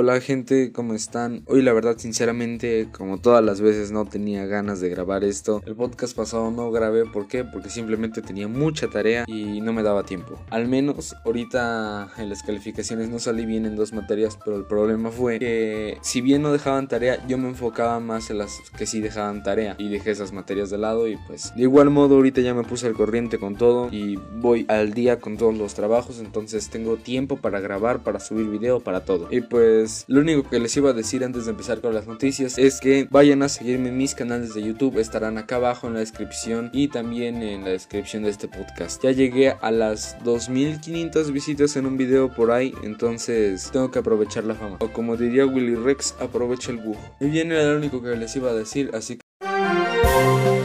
Hola gente, ¿cómo están? Hoy la verdad sinceramente, como todas las veces no tenía ganas de grabar esto. El podcast pasado no grabé, ¿por qué? Porque simplemente tenía mucha tarea y no me daba tiempo. Al menos ahorita en las calificaciones no salí bien en dos materias, pero el problema fue que si bien no dejaban tarea, yo me enfocaba más en las que sí dejaban tarea y dejé esas materias de lado y pues de igual modo ahorita ya me puse al corriente con todo y voy al día con todos los trabajos, entonces tengo tiempo para grabar, para subir video, para todo. Y pues pues, lo único que les iba a decir antes de empezar con las noticias es que vayan a seguirme en mis canales de YouTube, estarán acá abajo en la descripción y también en la descripción de este podcast. Ya llegué a las 2500 visitas en un video por ahí, entonces tengo que aprovechar la fama. O como diría Willy Rex, aprovecha el bujo. Y bien era lo único que les iba a decir, así que...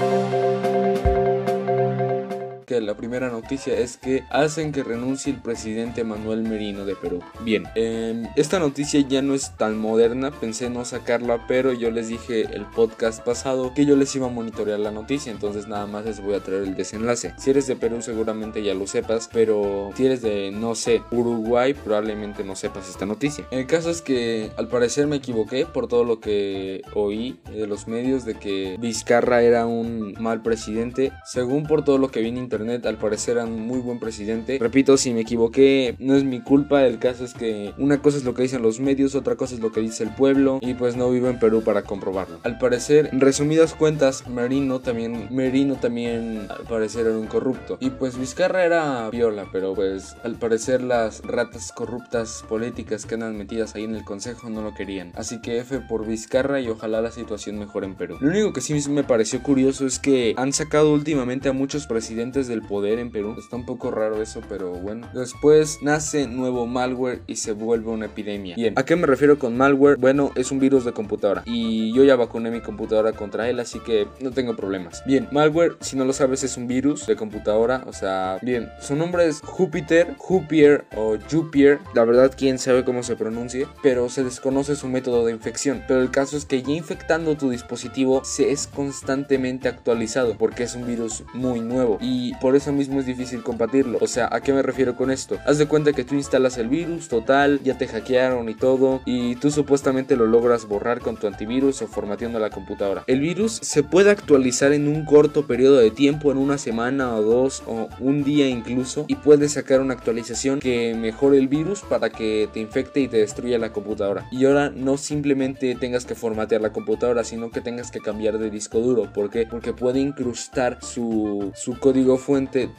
la primera noticia es que hacen que renuncie el presidente Manuel Merino de Perú. Bien, em, esta noticia ya no es tan moderna, pensé no sacarla, pero yo les dije el podcast pasado que yo les iba a monitorear la noticia, entonces nada más les voy a traer el desenlace. Si eres de Perú seguramente ya lo sepas, pero si eres de, no sé, Uruguay probablemente no sepas esta noticia. El caso es que al parecer me equivoqué por todo lo que oí de los medios de que Vizcarra era un mal presidente, según por todo lo que vi en internet al parecer era un muy buen presidente. Repito, si me equivoqué, no es mi culpa. El caso es que una cosa es lo que dicen los medios, otra cosa es lo que dice el pueblo. Y pues no vivo en Perú para comprobarlo. Al parecer, en resumidas cuentas, Merino también, Merino también al parecer era un corrupto. Y pues Vizcarra era viola, pero pues al parecer las ratas corruptas políticas que andan metidas ahí en el consejo no lo querían. Así que F por Vizcarra y ojalá la situación mejore en Perú. Lo único que sí me pareció curioso es que han sacado últimamente a muchos presidentes del poder en Perú. Está un poco raro eso, pero bueno. Después nace nuevo malware y se vuelve una epidemia. Bien, ¿a qué me refiero con malware? Bueno, es un virus de computadora. Y yo ya vacuné mi computadora contra él, así que no tengo problemas. Bien, malware, si no lo sabes, es un virus de computadora. O sea, bien, su nombre es Jupiter, Jupier o Jupier. La verdad, quién sabe cómo se pronuncie, pero se desconoce su método de infección. Pero el caso es que ya infectando tu dispositivo se es constantemente actualizado porque es un virus muy nuevo. Y por eso mismo es difícil combatirlo. O sea, ¿a qué me refiero con esto? Haz de cuenta que tú instalas el virus, total, ya te hackearon y todo, y tú supuestamente lo logras borrar con tu antivirus o formateando la computadora. El virus se puede actualizar en un corto periodo de tiempo, en una semana o dos o un día incluso, y puedes sacar una actualización que mejore el virus para que te infecte y te destruya la computadora. Y ahora no simplemente tengas que formatear la computadora, sino que tengas que cambiar de disco duro. ¿Por qué? Porque puede incrustar su, su código fuente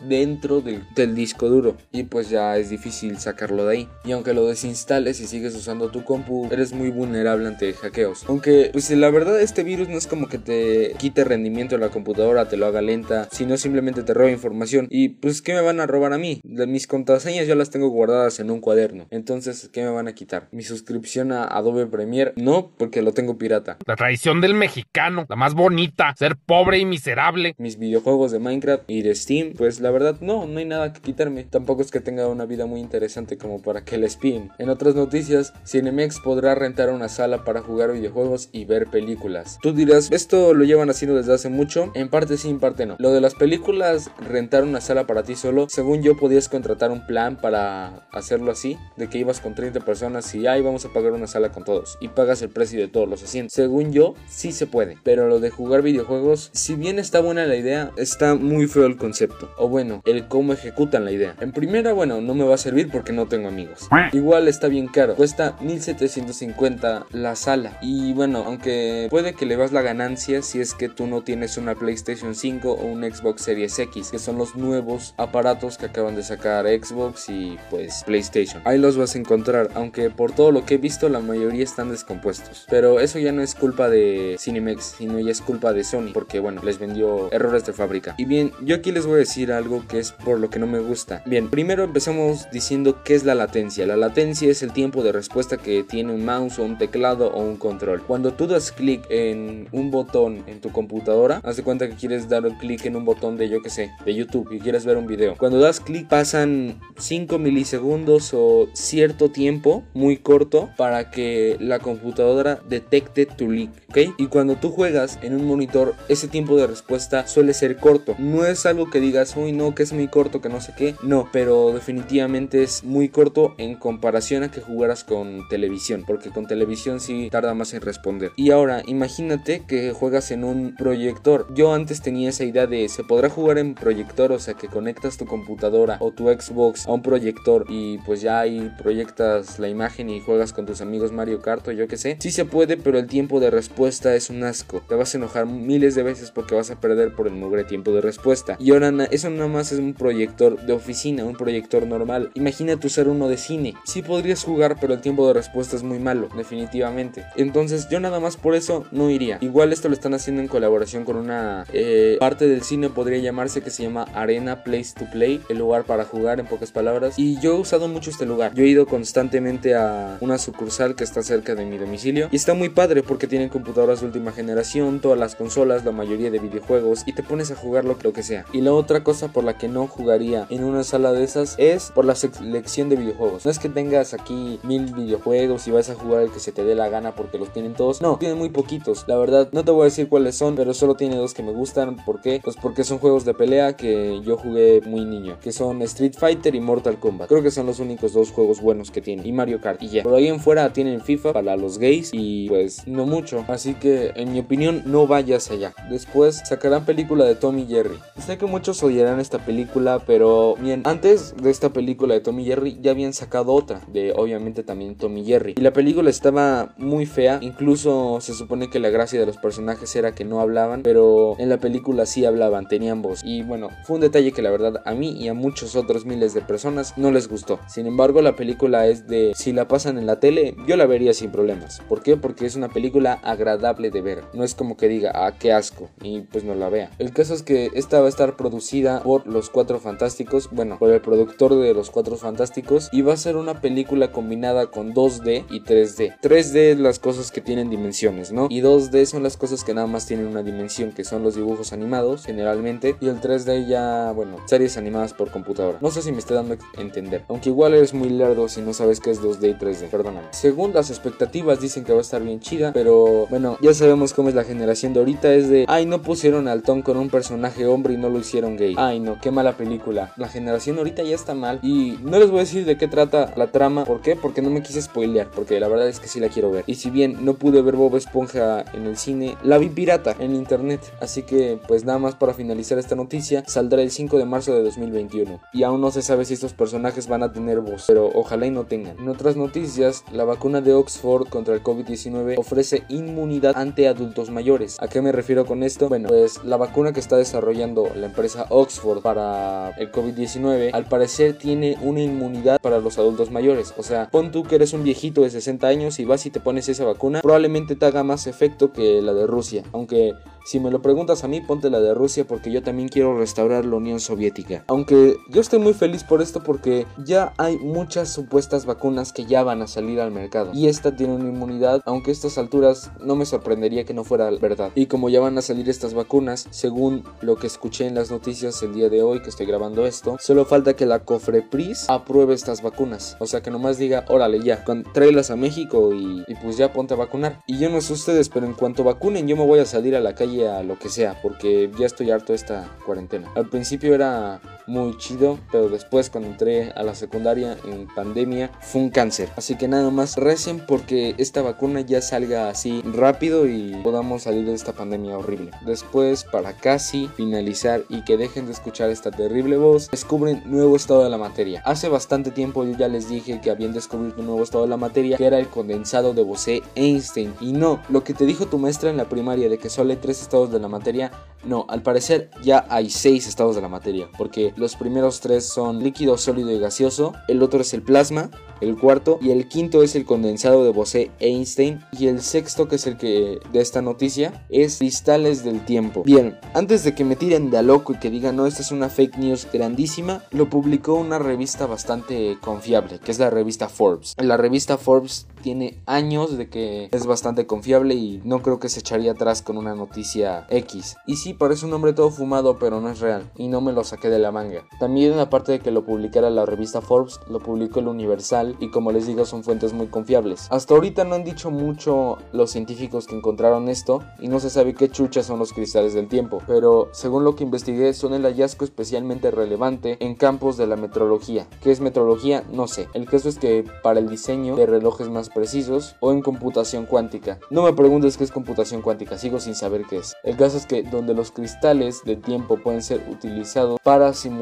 dentro del, disco duro y pues ya es difícil sacarlo de ahí. Y aunque lo desinstales y sigues usando tu compu, eres muy vulnerable ante hackeos. Aunque pues la verdad este virus no es como que te quite rendimiento de la computadora, te lo haga lenta, sino simplemente te roba información. Y pues ¿qué me van a robar a mí? De mis contraseñas yo las tengo guardadas en un cuaderno. Entonces, ¿qué me van a quitar? Mi suscripción a Adobe Premiere, no, porque lo tengo pirata. La tradición del mexicano, la más bonita, ser pobre y miserable. Mis videojuegos de Minecraft y de Steam pues la verdad no, no hay nada que quitarme. Tampoco es que tenga una vida muy interesante como para que le espíen. En otras noticias, Cinemex podrá rentar una sala para jugar videojuegos y ver películas. Tú dirás, esto lo llevan haciendo desde hace mucho. En parte sí, en parte no. Lo de las películas, rentar una sala para ti solo, según yo podías contratar un plan para hacerlo así, de que ibas con 30 personas y ahí vamos a pagar una sala con todos y pagas el precio de todos los asientos. Según yo, sí se puede. Pero lo de jugar videojuegos, si bien está buena la idea, está muy feo el concepto o bueno, el cómo ejecutan la idea. En primera, bueno, no me va a servir porque no tengo amigos. Igual está bien caro, cuesta 1750 la sala. Y bueno, aunque puede que le vas la ganancia si es que tú no tienes una PlayStation 5 o un Xbox Series X, que son los nuevos aparatos que acaban de sacar Xbox y pues PlayStation. Ahí los vas a encontrar, aunque por todo lo que he visto la mayoría están descompuestos. Pero eso ya no es culpa de Cinemex, sino ya es culpa de Sony, porque bueno, les vendió errores de fábrica. Y bien, yo aquí les voy a decir algo que es por lo que no me gusta. Bien, primero empezamos diciendo qué es la latencia. La latencia es el tiempo de respuesta que tiene un mouse o un teclado o un control. Cuando tú das clic en un botón en tu computadora, haz de cuenta que quieres dar clic en un botón de yo que sé, de YouTube y quieres ver un video. Cuando das clic pasan 5 milisegundos o cierto tiempo muy corto para que la computadora detecte tu clic, ¿ok? Y cuando tú juegas en un monitor, ese tiempo de respuesta suele ser corto. No es algo que diga uy, no, que es muy corto, que no sé qué. No, pero definitivamente es muy corto en comparación a que jugaras con televisión, porque con televisión sí tarda más en responder. Y ahora, imagínate que juegas en un proyector. Yo antes tenía esa idea de se podrá jugar en proyector, o sea que conectas tu computadora o tu Xbox a un proyector y pues ya ahí proyectas la imagen y juegas con tus amigos Mario Kart o yo que sé. Sí se puede, pero el tiempo de respuesta es un asco. Te vas a enojar miles de veces porque vas a perder por el mugre tiempo de respuesta. Y ahora eso nada más es un proyector de oficina, un proyector normal. Imagínate usar uno de cine. Sí podrías jugar, pero el tiempo de respuesta es muy malo, definitivamente. Entonces yo nada más por eso no iría. Igual esto lo están haciendo en colaboración con una eh, parte del cine, podría llamarse que se llama Arena Place to Play, el lugar para jugar en pocas palabras. Y yo he usado mucho este lugar. Yo he ido constantemente a una sucursal que está cerca de mi domicilio y está muy padre porque tienen computadoras de última generación, todas las consolas, la mayoría de videojuegos y te pones a jugar lo que sea. Y la otra cosa por la que no jugaría en una sala de esas es por la selección de videojuegos. No es que tengas aquí mil videojuegos y vas a jugar el que se te dé la gana porque los tienen todos. No, tienen muy poquitos. La verdad, no te voy a decir cuáles son, pero solo tiene dos que me gustan. ¿Por qué? Pues porque son juegos de pelea que yo jugué muy niño, que son Street Fighter y Mortal Kombat. Creo que son los únicos dos juegos buenos que tiene. Y Mario Kart. Y ya. Por ahí en fuera tienen FIFA para los gays y pues no mucho. Así que en mi opinión no vayas allá. Después sacarán película de Tommy Jerry. Sé que muchos odiarán esta película, pero bien, antes de esta película de Tommy Jerry ya habían sacado otra de obviamente también Tommy Jerry. Y la película estaba muy fea, incluso se supone que la gracia de los personajes era que no hablaban, pero en la película sí hablaban, tenían voz. Y bueno, fue un detalle que la verdad a mí y a muchos otros miles de personas no les gustó. Sin embargo, la película es de si la pasan en la tele, yo la vería sin problemas. ¿Por qué? Porque es una película agradable de ver. No es como que diga, ah, qué asco, y pues no la vea. El caso es que esta va a estar producida por Los Cuatro Fantásticos, bueno, por el productor de Los Cuatro Fantásticos, y va a ser una película combinada con 2D y 3D. 3D es las cosas que tienen dimensiones, ¿no? Y 2D son las cosas que nada más tienen una dimensión, que son los dibujos animados, generalmente, y el 3D ya, bueno, series animadas por computadora. No sé si me estoy dando a entender, aunque igual eres muy lerdo si no sabes qué es 2D y 3D, perdóname. Según las expectativas dicen que va a estar bien chida, pero bueno, ya sabemos cómo es la generación de ahorita, es de, ay, no pusieron al Tom con un personaje hombre y no lo hicieron gay. Ay, no, qué mala película. La generación ahorita ya está mal y no les voy a decir de qué trata la trama, ¿por qué? Porque no me quise spoilear, porque la verdad es que sí la quiero ver. Y si bien no pude ver Bob Esponja en el cine, la vi pirata en internet, así que pues nada más para finalizar esta noticia, saldrá el 5 de marzo de 2021 y aún no se sabe si estos personajes van a tener voz, pero ojalá y no tengan. En otras noticias, la vacuna de Oxford contra el COVID-19 ofrece inmunidad ante adultos mayores. ¿A qué me refiero con esto? Bueno, pues la vacuna que está desarrollando la empresa Oxford para el COVID-19 al parecer tiene una inmunidad para los adultos mayores. O sea, pon tú que eres un viejito de 60 años y vas y te pones esa vacuna, probablemente te haga más efecto que la de Rusia, aunque si me lo preguntas a mí, ponte la de Rusia porque yo también quiero restaurar la Unión Soviética. Aunque yo estoy muy feliz por esto porque ya hay muchas supuestas vacunas que ya van a salir al mercado. Y esta tiene una inmunidad, aunque a estas alturas no me sorprendería que no fuera verdad. Y como ya van a salir estas vacunas, según lo que escuché en las noticias el día de hoy que estoy grabando esto, solo falta que la Cofrepris apruebe estas vacunas. O sea que nomás diga, órale ya, tráelas a México y, y pues ya ponte a vacunar. Y yo no sé ustedes, pero en cuanto vacunen yo me voy a salir a la calle a lo que sea, porque ya estoy harto de esta cuarentena. Al principio era muy chido, pero después cuando entré a la secundaria en pandemia fue un cáncer. Así que nada más recen porque esta vacuna ya salga así rápido y podamos salir de esta pandemia horrible. Después, para casi finalizar y que dejen de escuchar esta terrible voz, descubren nuevo estado de la materia. Hace bastante tiempo yo ya les dije que habían descubierto un nuevo estado de la materia, que era el condensado de Bose-Einstein. Y no, lo que te dijo tu maestra en la primaria de que solo hay tres estados de la materia, no, al parecer ya hay seis estados de la materia, porque los primeros tres son líquido, sólido y gaseoso, el otro es el plasma, el cuarto y el quinto es el condensado de Bose-Einstein y el sexto que es el que de esta noticia es cristales del tiempo. Bien, antes de que me tiren de a loco y que digan no, esta es una fake news grandísima, lo publicó una revista bastante confiable, que es la revista Forbes. La revista Forbes tiene años de que es bastante confiable y no creo que se echaría atrás con una noticia X. Y sí, parece un nombre todo fumado, pero no es real y no me lo saqué de la manga manga. También aparte de que lo publicara la revista Forbes, lo publicó el Universal y como les digo son fuentes muy confiables. Hasta ahorita no han dicho mucho los científicos que encontraron esto y no se sabe qué chuchas son los cristales del tiempo, pero según lo que investigué son el hallazgo especialmente relevante en campos de la metrología. ¿Qué es metrología? No sé. El caso es que para el diseño de relojes más precisos o en computación cuántica. No me preguntes qué es computación cuántica, sigo sin saber qué es. El caso es que donde los cristales de tiempo pueden ser utilizados para simular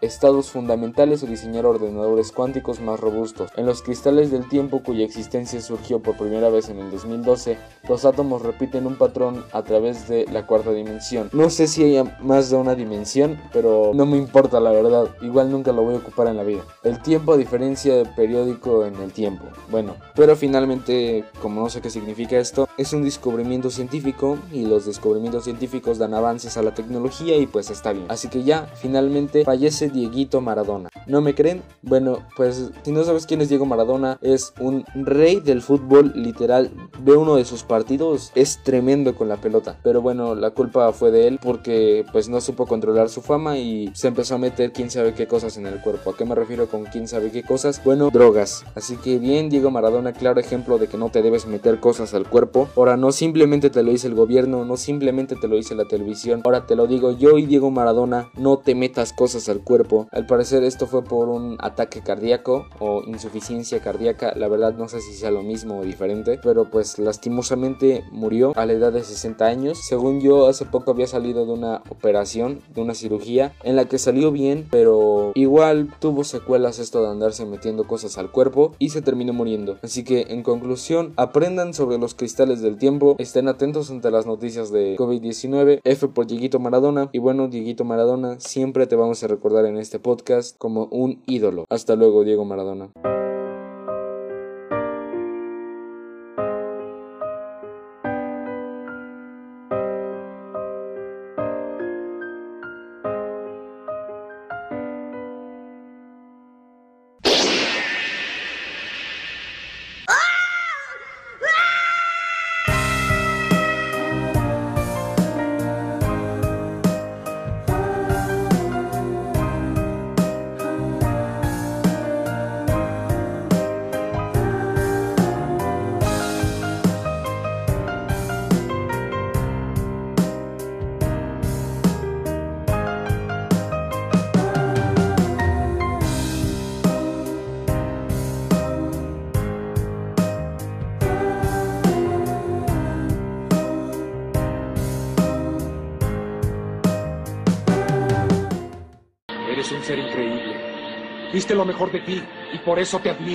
estados fundamentales o diseñar ordenadores cuánticos más robustos. En los cristales del tiempo cuya existencia surgió por primera vez en el 2012, los átomos repiten un patrón a través de la cuarta dimensión. No sé si haya más de una dimensión, pero no me importa la verdad, igual nunca lo voy a ocupar en la vida. El tiempo a diferencia del periódico en el tiempo. Bueno, pero finalmente, como no sé qué significa esto, es un descubrimiento científico y los descubrimientos científicos dan avances a la tecnología y pues está bien. Así que ya, finalmente fallece Dieguito Maradona. ¿No me creen? Bueno, pues si no sabes quién es Diego Maradona, es un rey del fútbol literal. Ve uno de sus partidos, es tremendo con la pelota. Pero bueno, la culpa fue de él porque pues no supo controlar su fama y se empezó a meter quién sabe qué cosas en el cuerpo. ¿A qué me refiero con quién sabe qué cosas? Bueno, drogas. Así que bien, Diego Maradona, claro ejemplo de que no te debes meter cosas al cuerpo. Ahora no simplemente te lo dice el gobierno, no simplemente te lo dice la televisión. Ahora te lo digo yo y Diego Maradona, no te metas cosas al cuerpo. Al parecer esto fue por un ataque cardíaco o insuficiencia cardíaca. La verdad no sé si sea lo mismo o diferente, pero pues lastimosamente murió a la edad de 60 años. Según yo, hace poco había salido de una operación, de una cirugía, en la que salió bien, pero igual tuvo secuelas esto de andarse metiendo cosas al cuerpo y se terminó muriendo. Así que en conclusión, aprendan sobre los cristales del tiempo, estén atentos ante las noticias de COVID-19, F por Dieguito Maradona y bueno, Dieguito Maradona, siempre te vamos a recordar en este podcast como un ídolo. Hasta luego, Diego Maradona. Viste lo mejor de ti y por eso te admiro.